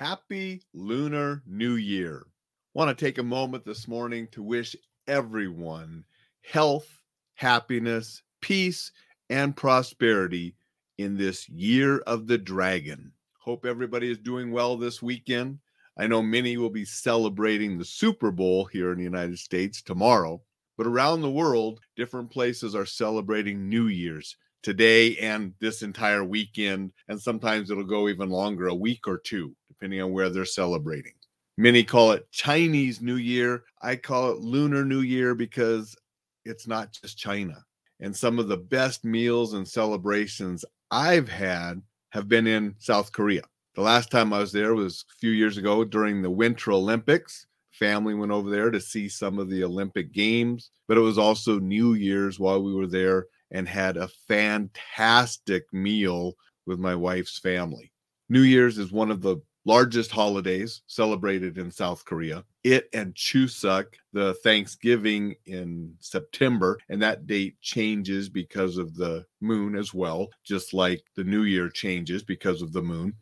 Happy Lunar New Year. Want to take a moment this morning to wish everyone health, happiness, peace, and prosperity in this year of the dragon. Hope everybody is doing well this weekend. I know many will be celebrating the Super Bowl here in the United States tomorrow, but around the world, different places are celebrating New Year's today and this entire weekend. And sometimes it'll go even longer, a week or two, depending on where they're celebrating. Many call it Chinese New Year. I call it Lunar New Year because it's not just China. And some of the best meals and celebrations I've had have been in South Korea. The last time I was there was a few years ago during the Winter Olympics. Family went over there to see some of the Olympic Games, but it was also New Year's while we were there and had a fantastic meal with my wife's family. New Year's is one of the largest holidays celebrated in South Korea. It and Chuseok, the Thanksgiving in September, and that date changes because of the moon as well, just like the New Year changes because of the moon.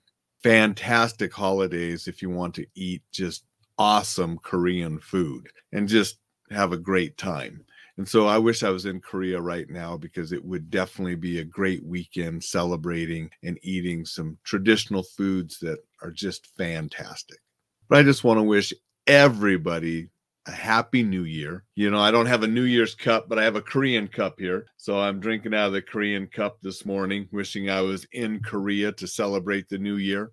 Fantastic holidays if you want to eat just awesome Korean food and just have a great time. And so I wish I was in Korea right now because it would definitely be a great weekend celebrating and eating some traditional foods that are just fantastic. But I just want to wish everybody a happy new year. You know, I don't have a New Year's cup, but I have a Korean cup here. So I'm drinking out of the Korean cup this morning, wishing I was in Korea to celebrate the new year.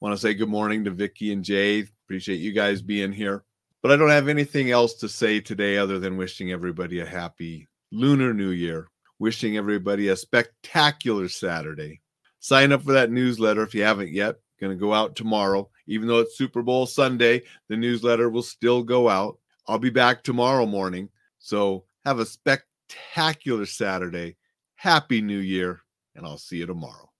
Want to say good morning to Vicky and Jay. Appreciate you guys being here. But I don't have anything else to say today other than wishing everybody a happy Lunar New Year, wishing everybody a spectacular Saturday. Sign up for that newsletter if you haven't yet. Going to go out tomorrow. Even though it's Super Bowl Sunday, the newsletter will still go out. I'll be back tomorrow morning. So have a spectacular Saturday. Happy New Year, and I'll see you tomorrow.